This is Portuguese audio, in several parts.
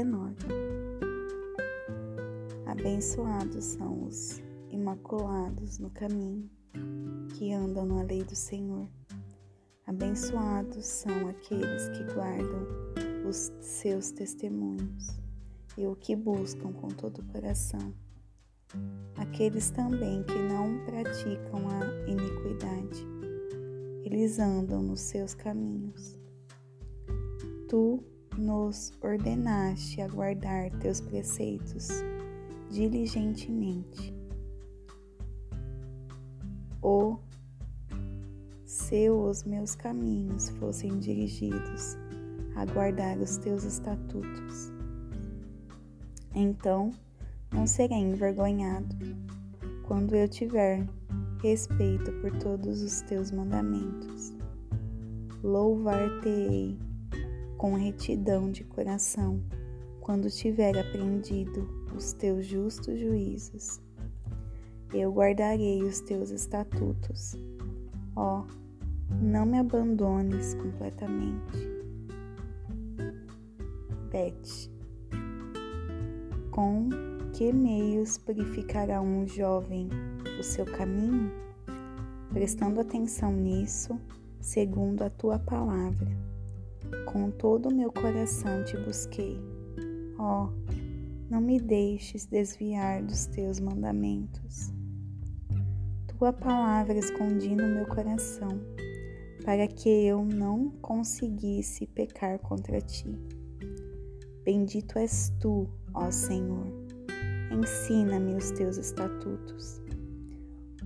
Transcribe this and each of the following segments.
19 Abençoados são os imaculados no caminho, que andam na lei do Senhor. Abençoados são aqueles que guardam os seus testemunhos e o que buscam com todo o coração. Aqueles também que não praticam a iniquidade, eles andam nos seus caminhos. Tu nos ordenaste a guardar teus preceitos diligentemente. O se os meus caminhos fossem dirigidos a guardar os teus estatutos, então não serei envergonhado quando eu tiver respeito por todos os teus mandamentos. Louvar-te-ei com retidão de coração quando tiver aprendido os teus justos juízos. Eu guardarei os teus estatutos. Ó, oh, não me abandones completamente. Pet. Com que meios purificará um jovem o seu caminho? Prestando atenção nisso, segundo a tua palavra. Com todo o meu coração te busquei. Ó, oh, não me deixes desviar dos teus mandamentos. Tua palavra escondi no meu coração, para que eu não conseguisse pecar contra ti. Bendito és tu, ó Senhor. Ensina-me os teus estatutos.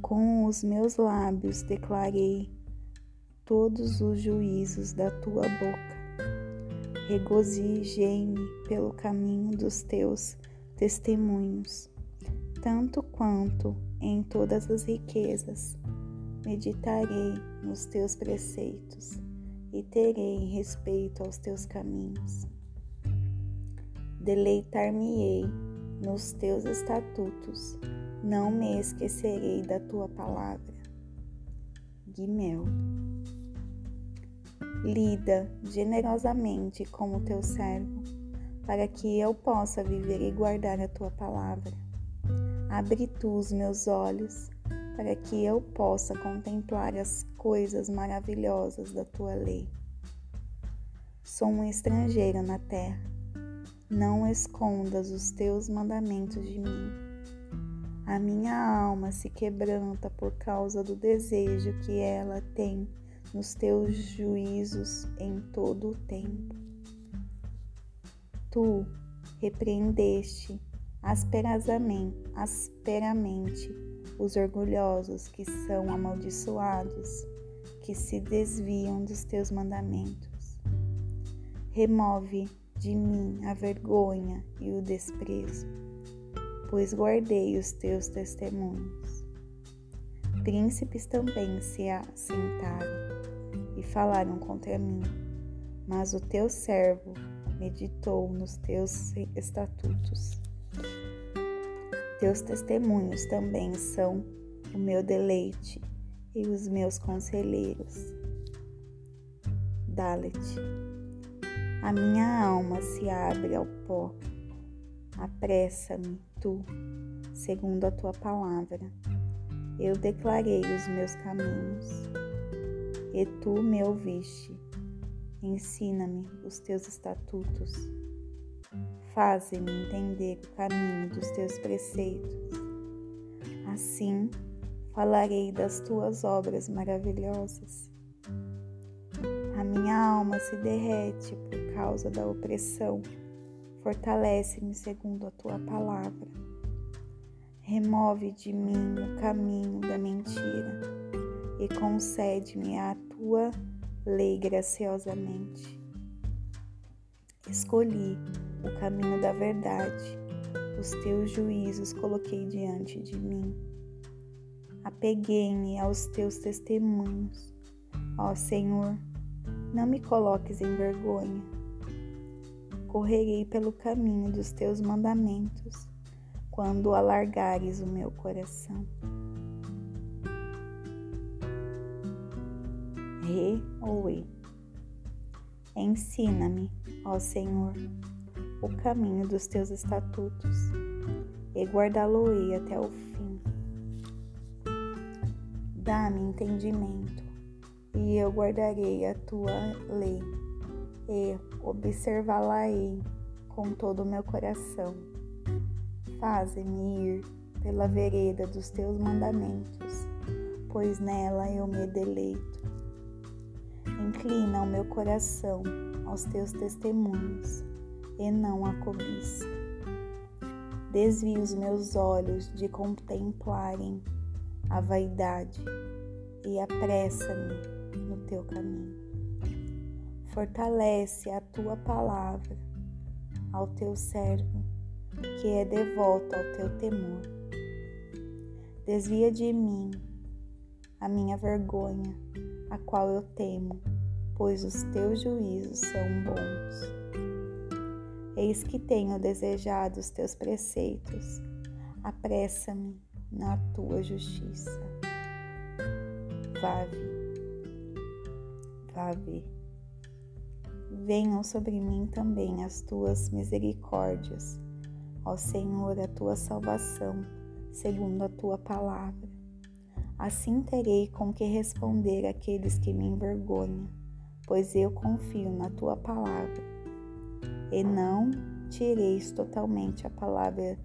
Com os meus lábios declarei todos os juízos da tua boca regozijei-me pelo caminho dos teus testemunhos, tanto quanto em todas as riquezas. Meditarei nos teus preceitos e terei respeito aos teus caminhos. Deleitar-me-ei nos teus estatutos, não me esquecerei da tua palavra. Guimel lida generosamente com o teu servo, para que eu possa viver e guardar a tua palavra. Abre tu os meus olhos, para que eu possa contemplar as coisas maravilhosas da tua lei. Sou um estrangeiro na terra, não escondas os teus mandamentos de mim. A minha alma se quebranta por causa do desejo que ela tem nos teus juízos em todo o tempo. Tu repreendeste asperamente, os orgulhosos que são amaldiçoados, que se desviam dos teus mandamentos. Remove de mim a vergonha e o desprezo, pois guardei os teus testemunhos. Príncipes também se assentaram falaram contra mim, mas o teu servo meditou nos teus estatutos. Teus testemunhos também são o meu deleite e os meus conselheiros. Dalet. A minha alma se abre ao pó. Apressa-me, tu, segundo a tua palavra. Eu declarei os meus caminhos e tu me ouviste. Ensina-me os teus estatutos. Faze-me entender o caminho dos teus preceitos. Assim falarei das tuas obras maravilhosas. A minha alma se derrete por causa da opressão. Fortalece-me segundo a tua palavra. Remove de mim o caminho da mentira e concede-me a tua lei graciosamente. Escolhi o caminho da verdade, os teus juízos coloquei diante de mim. Apeguei-me aos teus testemunhos. Ó Senhor, não me coloques em vergonha. Correrei pelo caminho dos teus mandamentos, quando alargares o meu coração. Re ou E. Ensina-me, ó Senhor, o caminho dos teus estatutos e guardá-lo-ei até o fim. Dá-me entendimento, e eu guardarei a tua lei, e observá-la-ei com todo o meu coração. Faze-me ir pela vereda dos teus mandamentos, pois nela eu me deleito. Inclina o meu coração aos teus testemunhos, e não a cobiça. Desvia os meus olhos de contemplarem a vaidade e apressa-me no teu caminho. Fortalece a tua palavra ao teu servo, que é devoto ao teu temor. Desvia de mim a minha vergonha, a qual eu temo, pois os teus juízos são bons. Eis que tenho desejado os teus preceitos, apressa-me na tua justiça. Vave, vave. Venham sobre mim também as tuas misericórdias, ó Senhor, a tua salvação, segundo a tua palavra. Assim terei com que responder àqueles que me envergonham, pois eu confio na tua palavra. E não tireis totalmente a palavra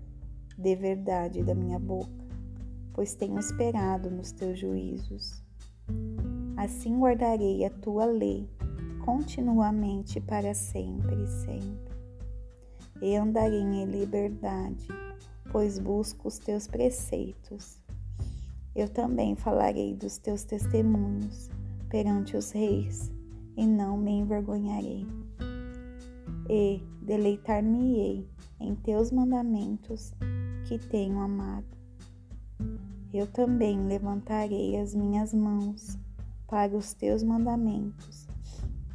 de verdade da minha boca pois tenho esperado nos teus juízos. Assim guardarei a tua lei continuamente para sempre e sempre. E andarei em liberdade, pois busco os teus preceitos. Eu também falarei dos teus testemunhos perante os reis, e não me envergonharei. E deleitar-me-ei em teus mandamentos que tenho amado eu também levantarei as minhas mãos para os teus mandamentos,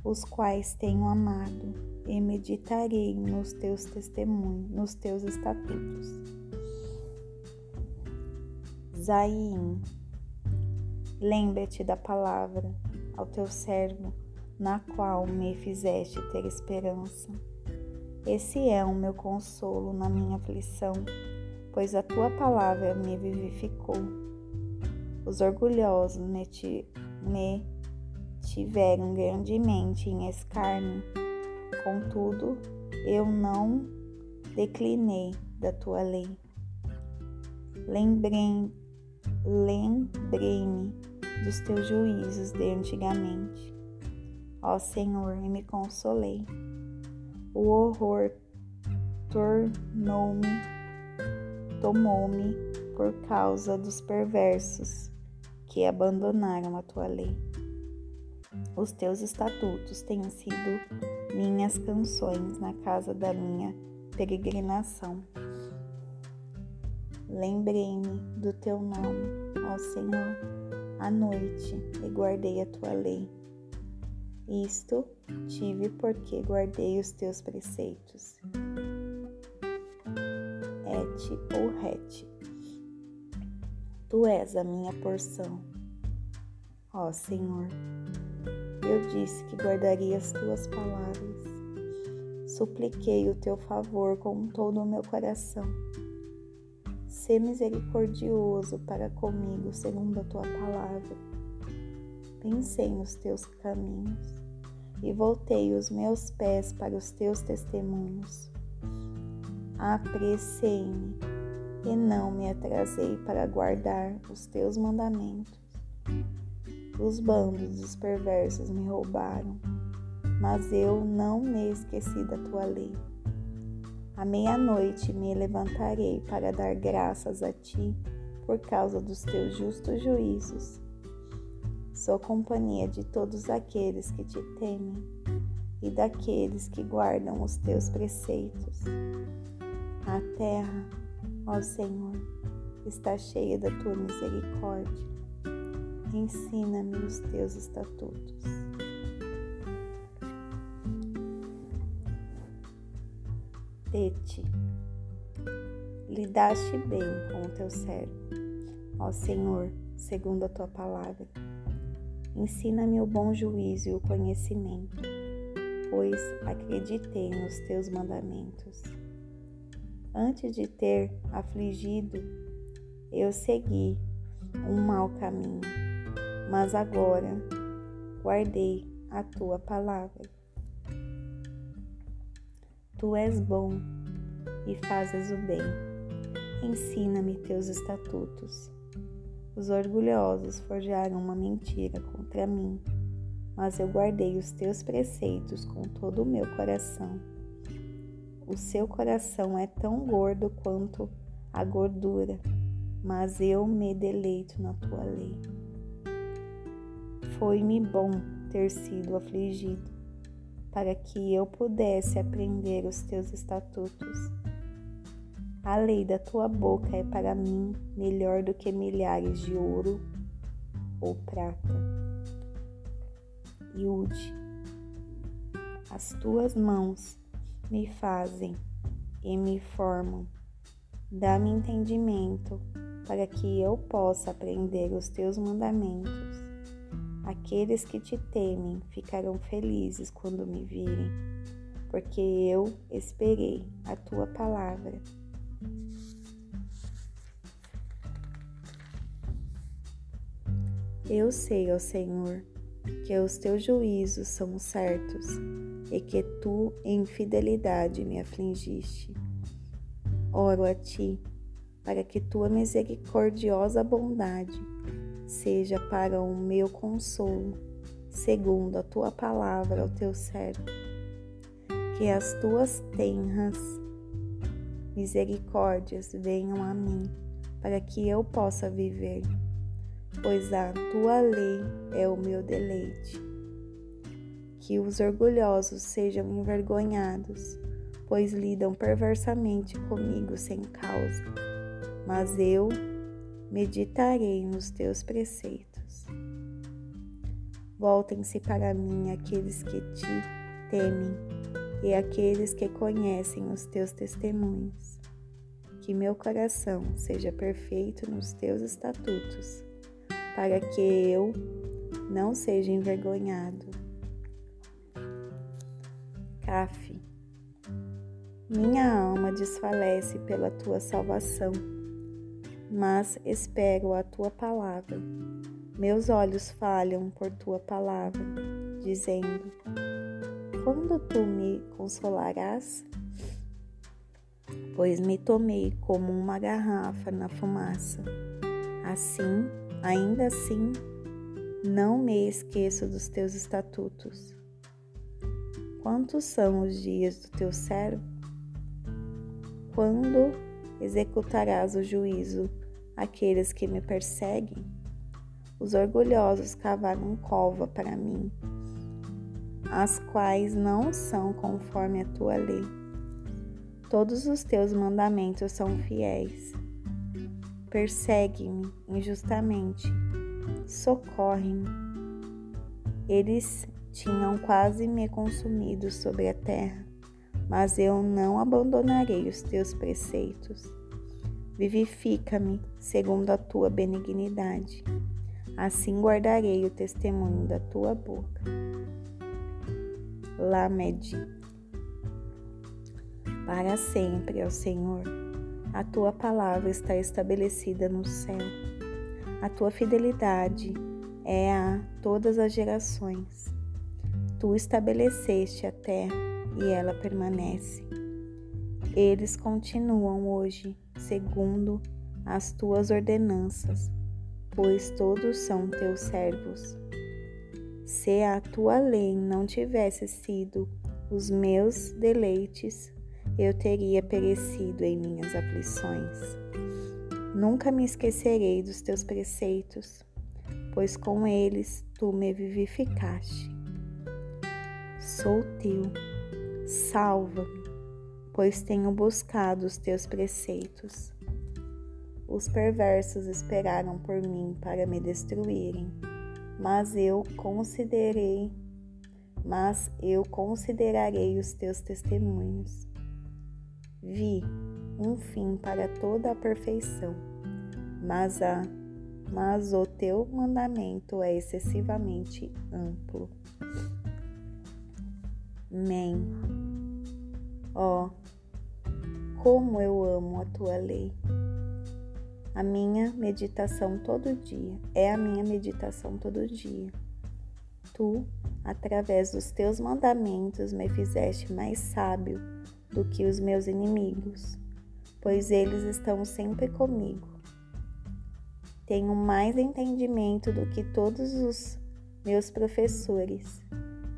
os quais tenho amado, e meditarei nos teus testemunhos, nos teus estatutos. Zaim, lembra-te da palavra ao teu servo, na qual me fizeste ter esperança. Esse é o meu consolo na minha aflição pois a tua palavra me vivificou. Os orgulhosos me, ti, me tiveram grandemente em escárnio, contudo, eu não declinei da tua lei. Lembrei-me lembrei dos teus juízos de antigamente. Ó Senhor, e me consolei. O horror tornou-me tomou-me por causa dos perversos que abandonaram a tua lei. Os teus estatutos têm sido minhas canções na casa da minha peregrinação. Lembrei-me do teu nome, ó Senhor, à noite e guardei a tua lei. Isto tive porque guardei os teus preceitos ou Het. Tu és a minha porção. Ó Senhor, eu disse que guardaria as tuas palavras. Supliquei o teu favor com todo o meu coração. Sê misericordioso para comigo, segundo a tua palavra. Pensei nos teus caminhos e voltei os meus pés para os teus testemunhos apressei-me e não me atrasei para guardar os teus mandamentos. Os bandos dos perversos me roubaram, mas eu não me esqueci da tua lei. À meia-noite me levantarei para dar graças a ti por causa dos teus justos juízos. Sou companhia de todos aqueles que te temem e daqueles que guardam os teus preceitos. A terra, ó Senhor, está cheia da tua misericórdia. Ensina-me os teus estatutos. Tete, lidaste bem com o teu servo, ó Senhor, segundo a tua palavra. Ensina-me o bom juízo e o conhecimento pois acreditei nos teus mandamentos. Antes de ter afligido, eu segui um mau caminho, mas agora guardei a tua palavra. Tu és bom e fazes o bem. Ensina-me teus estatutos. Os orgulhosos forjaram uma mentira contra mim, mas eu guardei os teus preceitos com todo o meu coração. O seu coração é tão gordo quanto a gordura, mas eu me deleito na tua lei. Foi-me bom ter sido afligido, para que eu pudesse aprender os teus estatutos. A lei da tua boca é para mim melhor do que milhares de ouro ou prata. Iude, as tuas mãos me fazem e me formam. Dá-me entendimento para que eu possa aprender os teus mandamentos. Aqueles que te temem ficarão felizes quando me virem, porque eu esperei a tua palavra. Eu sei, ó Senhor, que os teus juízos são certos e que tu em fidelidade me afligiste. Oro a ti para que tua misericordiosa bondade seja para o meu consolo, segundo a tua palavra ao teu servo. Que as tuas tenras misericórdias venham a mim, para que eu possa viver, pois a tua lei é o meu deleite. Que os orgulhosos sejam envergonhados, pois lidam perversamente comigo sem causa, mas eu meditarei nos teus preceitos. Voltem-se para mim aqueles que te temem e aqueles que conhecem os teus testemunhos. Que meu coração seja perfeito nos teus estatutos, para que eu não seja envergonhado. Caf. Minha alma desfalece pela tua salvação, mas espero a tua palavra. Meus olhos falham por tua palavra, dizendo: quando tu me consolarás? Pois me tomei como uma garrafa na fumaça. Assim, ainda assim, não me esqueço dos teus estatutos. Quantos são os dias do teu servo? Quando executarás o juízo àqueles que me perseguem? Os orgulhosos cavaram cova para mim as quais não são conforme a tua lei. Todos os teus mandamentos são fiéis. Persegue-me injustamente, socorre-me. Eles tinham quase me consumido sobre a terra, mas eu não abandonarei os teus preceitos. Vivifica-me segundo a tua benignidade. Assim guardarei o testemunho da tua boca. Lamed. Para sempre, ó Senhor, a tua palavra está estabelecida no céu. A tua fidelidade é a todas as gerações. Tu estabeleceste a terra e ela permanece. Eles continuam hoje segundo as tuas ordenanças, pois todos são teus servos. Se a tua lei não tivesse sido os meus deleites, eu teria perecido em minhas aflições. Nunca me esquecerei dos teus preceitos, pois com eles tu me vivificaste. Sou teu, salva-me, pois tenho buscado os teus preceitos. Os perversos esperaram por mim para me destruírem mas eu considerei, mas eu considerarei os teus testemunhos. Vi um fim para toda a perfeição, mas a mas o teu mandamento é excessivamente amplo. Amém. Ó, oh, como eu amo a tua lei. A minha meditação todo dia é a minha meditação todo dia. Tu, através dos teus mandamentos, me fizeste mais sábio do que os meus inimigos, pois eles estão sempre comigo. Tenho mais entendimento do que todos os meus professores,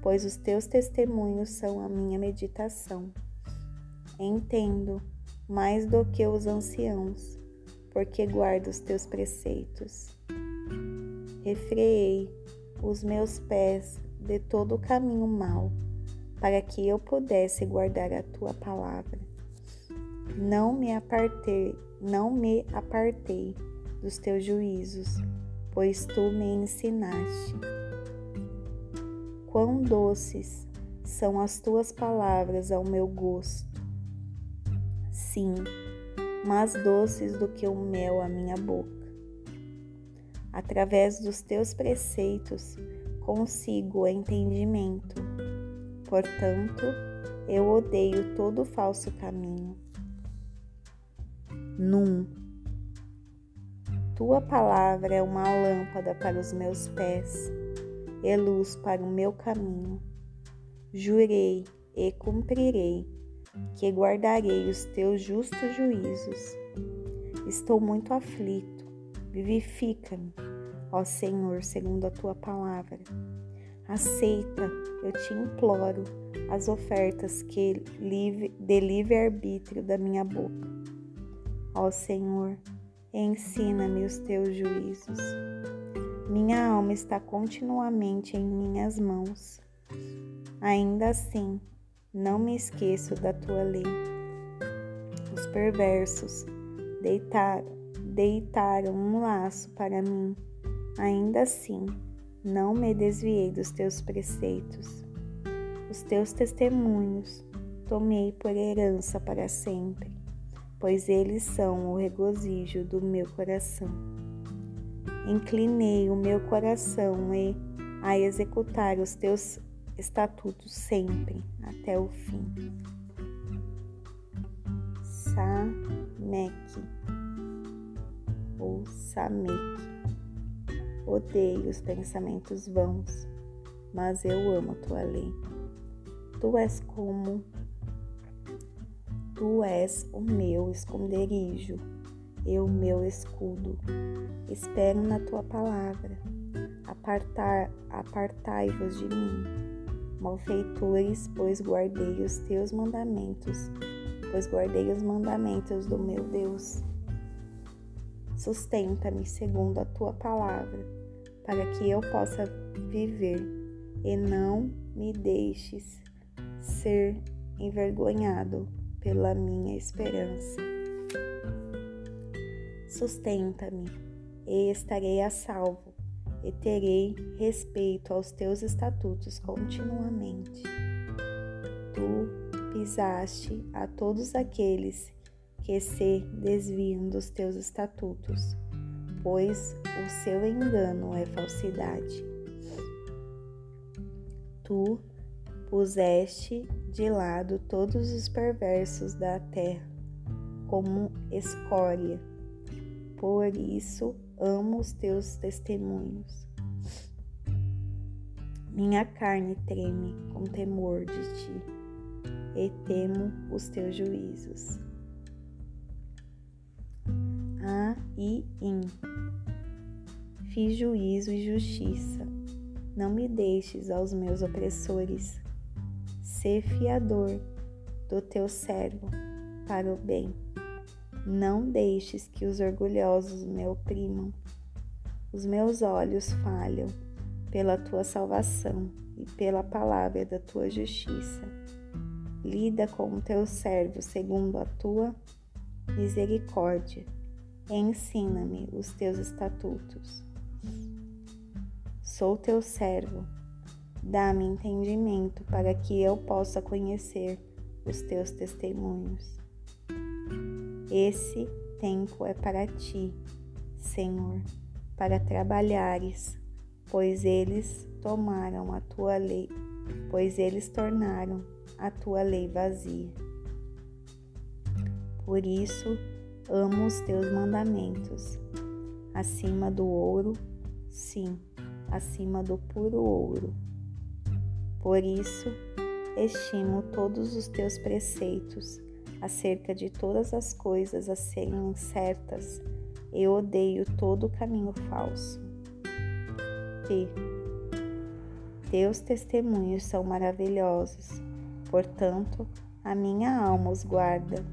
pois os teus testemunhos são a minha meditação. Entendo mais do que os anciãos, porque guardo os teus preceitos. Refreei os meus pés de todo o caminho mau, para que eu pudesse guardar a tua palavra. Não me apartei, não me apartei dos teus juízos, pois tu me ensinaste. Quão doces são as tuas palavras ao meu gosto. Sim, mais doces do que o mel à minha boca. Através dos teus preceitos consigo entendimento. Portanto, eu odeio todo falso caminho. Num. Tua palavra é uma lâmpada para os meus pés e luz para o meu caminho. Jurei e cumprirei que guardarei os teus justos juízos. Estou muito aflito, vivifica-me, ó Senhor, segundo a tua palavra. Aceita, eu te imploro, as ofertas que de livre-arbítrio da minha boca. Ó Senhor, ensina-me os teus juízos. Minha alma está continuamente em minhas mãos. Ainda assim, não me esqueço da tua lei. Os perversos deitaram, um laço para mim. Ainda assim, não me desviei dos teus preceitos. Os teus testemunhos tomei por herança para sempre, pois eles são o regozijo do meu coração. Inclinei o meu coração e a executar os teus estatutos sempre até o fim. Samek ou Samek. Odeio os pensamentos vãos, mas eu amo tua lei. Tu és como Tu és o meu esconderijo e o meu escudo. Espero na tua palavra. Apartar, apartai-vos de mim malfeitores, pois guardei os teus mandamentos, pois guardei os mandamentos do meu Deus. Sustenta-me segundo a tua palavra, para que eu possa viver e não me deixes ser envergonhado pela minha esperança. Sustenta-me e estarei a salvo e terei respeito aos teus estatutos continuamente. Tu pisaste a todos aqueles que se desviam dos teus estatutos, pois o seu engano é falsidade. Tu puseste de lado todos os perversos da terra, como escória. Por isso amo os teus testemunhos. Minha carne treme com temor de ti e temo os teus juízos. A e in. Fiz juízo e justiça. Não me deixes aos meus opressores. Sê fiador do teu servo para o bem. Não deixes que os orgulhosos me oprimam. Os meus olhos falham pela tua salvação e pela palavra da tua justiça. Lida com o teu servo segundo a tua misericórdia. Ensina-me os teus estatutos. Sou teu servo. Dá-me entendimento para que eu possa conhecer os teus testemunhos. Esse tempo é para ti, Senhor, para trabalhares, pois eles tomaram a tua lei, pois eles tornaram a tua lei vazia. Por isso, amo os teus mandamentos, acima do ouro, sim, acima do puro ouro. Por isso, estimo todos os teus preceitos acerca de todas as coisas a serem certas e odeio todo o caminho falso. P. Teus testemunhos são maravilhosos, portanto, a minha alma os guarda.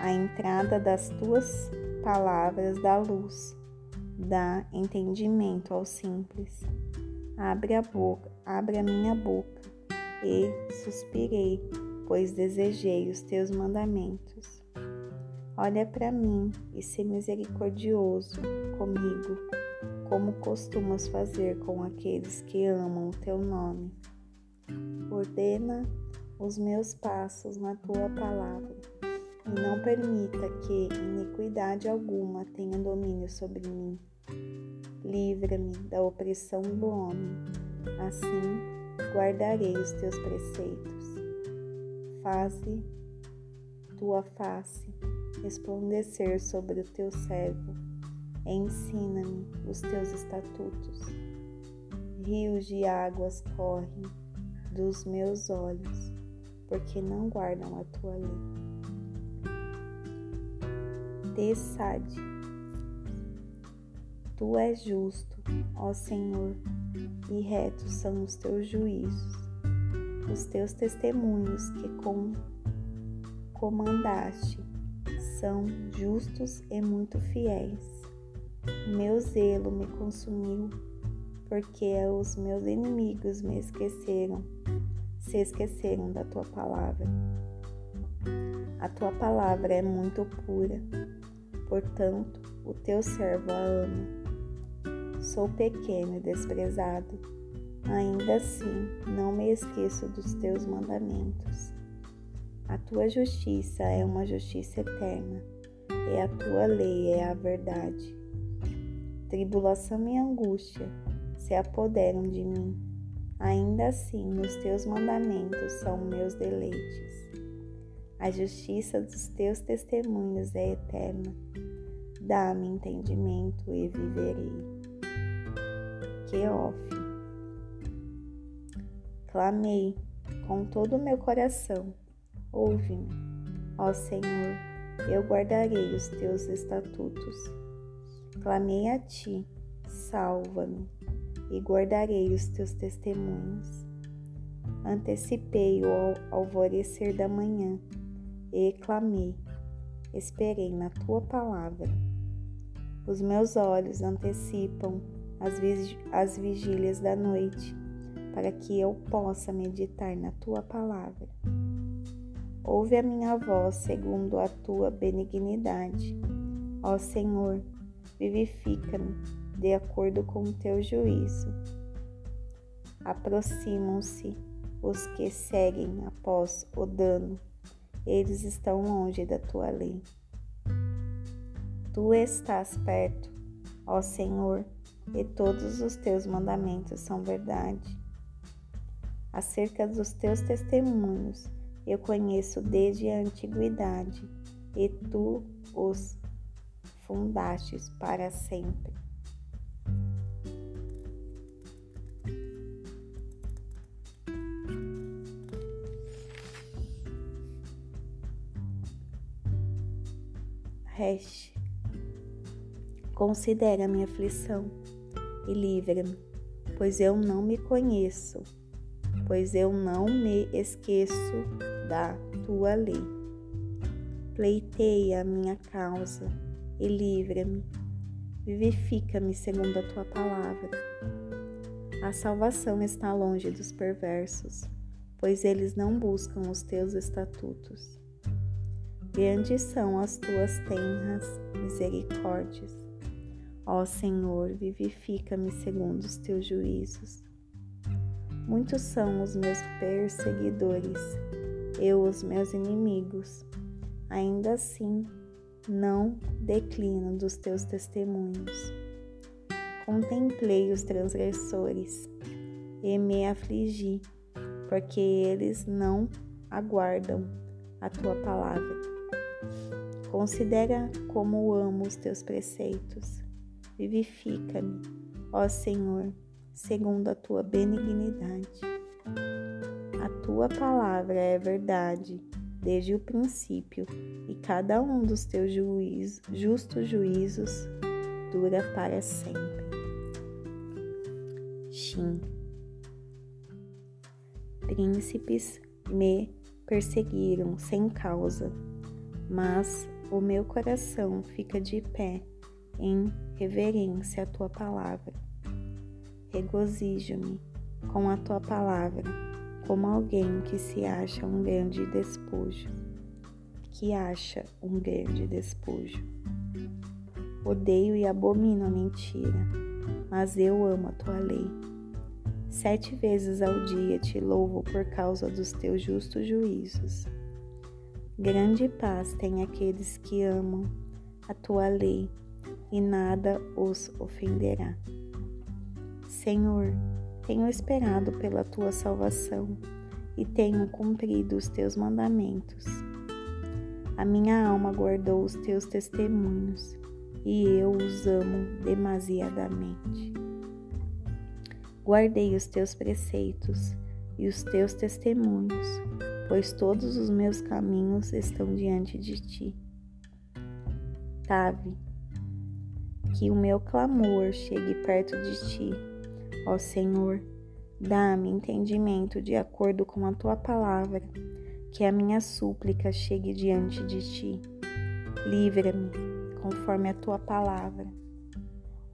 A entrada das tuas palavras dá luz, dá entendimento ao simples. Abre a boca, abre a minha boca, e suspirei, pois desejei os teus mandamentos. Olha para mim e se misericordioso comigo, como costumas fazer com aqueles que amam o teu nome. Ordena os meus passos na tua palavra e não permita que iniquidade alguma tenha domínio sobre mim. Livra-me da opressão do homem, assim guardarei os teus preceitos. Faze tua face resplandecer sobre o teu servo, ensina-me os teus estatutos. Rios de águas correm dos meus olhos, porque não guardam a tua lei. Tessade. Tu és justo, ó Senhor, e retos são os teus juízos, os teus testemunhos que com comandaste são justos e muito fiéis. Meu zelo me consumiu, porque os meus inimigos me esqueceram, se esqueceram da tua palavra. A tua palavra é muito pura, portanto, o teu servo a ama. Sou pequeno e desprezado, ainda assim não me esqueço dos teus mandamentos. A tua justiça é uma justiça eterna, e a tua lei é a verdade. Tribulação e angústia se apoderam de mim, ainda assim os teus mandamentos são meus deleites. A justiça dos teus testemunhos é eterna. Dá-me entendimento e viverei. Queof. Clamei com todo o meu coração Ouve-me, ó Senhor, eu guardarei os teus estatutos. Clamei a ti, salva-me, e guardarei os teus testemunhos. Antecipei o alvorecer da manhã e clamei, esperei na tua palavra. Os meus olhos antecipam as, as vigílias da noite, para que eu possa meditar na tua palavra. Ouve a minha voz segundo a tua benignidade. Ó Senhor, vivifica-me de acordo com o teu juízo. Aproximam-se os que seguem após o dano, eles estão longe da tua lei. Tu estás perto, ó Senhor, e todos os teus mandamentos são verdade. Acerca dos teus testemunhos, eu conheço desde a antiguidade, e tu os fundastes para sempre. Resh, considera minha aflição e livra-me, pois eu não me conheço pois eu não me esqueço da tua lei. Pleiteia a minha causa e livra-me. Vivifica-me segundo a tua palavra. A salvação está longe dos perversos, pois eles não buscam os teus estatutos. Grandes são as tuas tenras misericórdias. Ó Senhor, vivifica-me segundo os teus juízos. Muitos são os meus perseguidores, eu os meus inimigos. Ainda assim, não declino dos teus testemunhos. Contemplei os transgressores e me afligi, porque eles não aguardam a tua palavra. Considera como amo os teus preceitos. Vivifica-me, ó Senhor, segundo a tua benignidade. A tua palavra é verdade desde o princípio, e cada um dos teus juízos, justos juízos dura para sempre. Shin. Príncipes me perseguiram sem causa, mas o meu coração fica de pé em reverência à tua palavra. Regozijo-me com a tua palavra, como alguém que se acha um grande despojo, que acha um grande despojo. Odeio e abomino a mentira, mas eu amo a tua lei. Sete vezes ao dia te louvo por causa dos teus justos juízos. Grande paz tem aqueles que amam a tua lei e nada os ofenderá. Senhor, tenho esperado pela tua salvação e tenho cumprido os teus mandamentos. A minha alma guardou os teus testemunhos e eu os amo demasiadamente. Guardei os teus preceitos e os teus testemunhos, pois todos os meus caminhos estão diante de ti. Tave, que o meu clamor chegue perto de ti, ó Senhor. Dá-me entendimento de acordo com a tua palavra, que a minha súplica chegue diante de ti. Livra-me conforme a tua palavra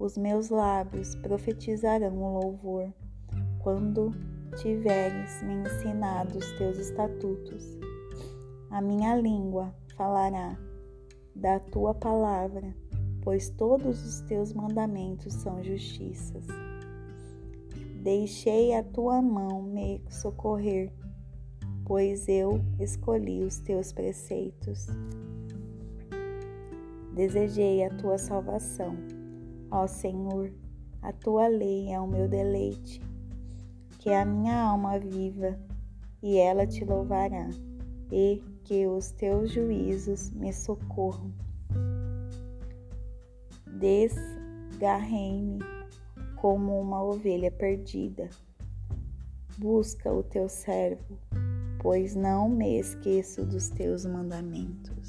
os meus lábios profetizarão o louvor, quando tiveres me ensinado os teus estatutos. A minha língua falará da tua palavra, pois todos os teus mandamentos são justiças. Deixei a tua mão me socorrer, pois eu escolhi os teus preceitos. Desejei a tua salvação Ó Senhor, a tua lei é o meu deleite, que a minha alma viva e ela te louvará, e que os teus juízos me socorram. Desgarrei-me como uma ovelha perdida. Busca o teu servo, pois não me esqueço dos teus mandamentos.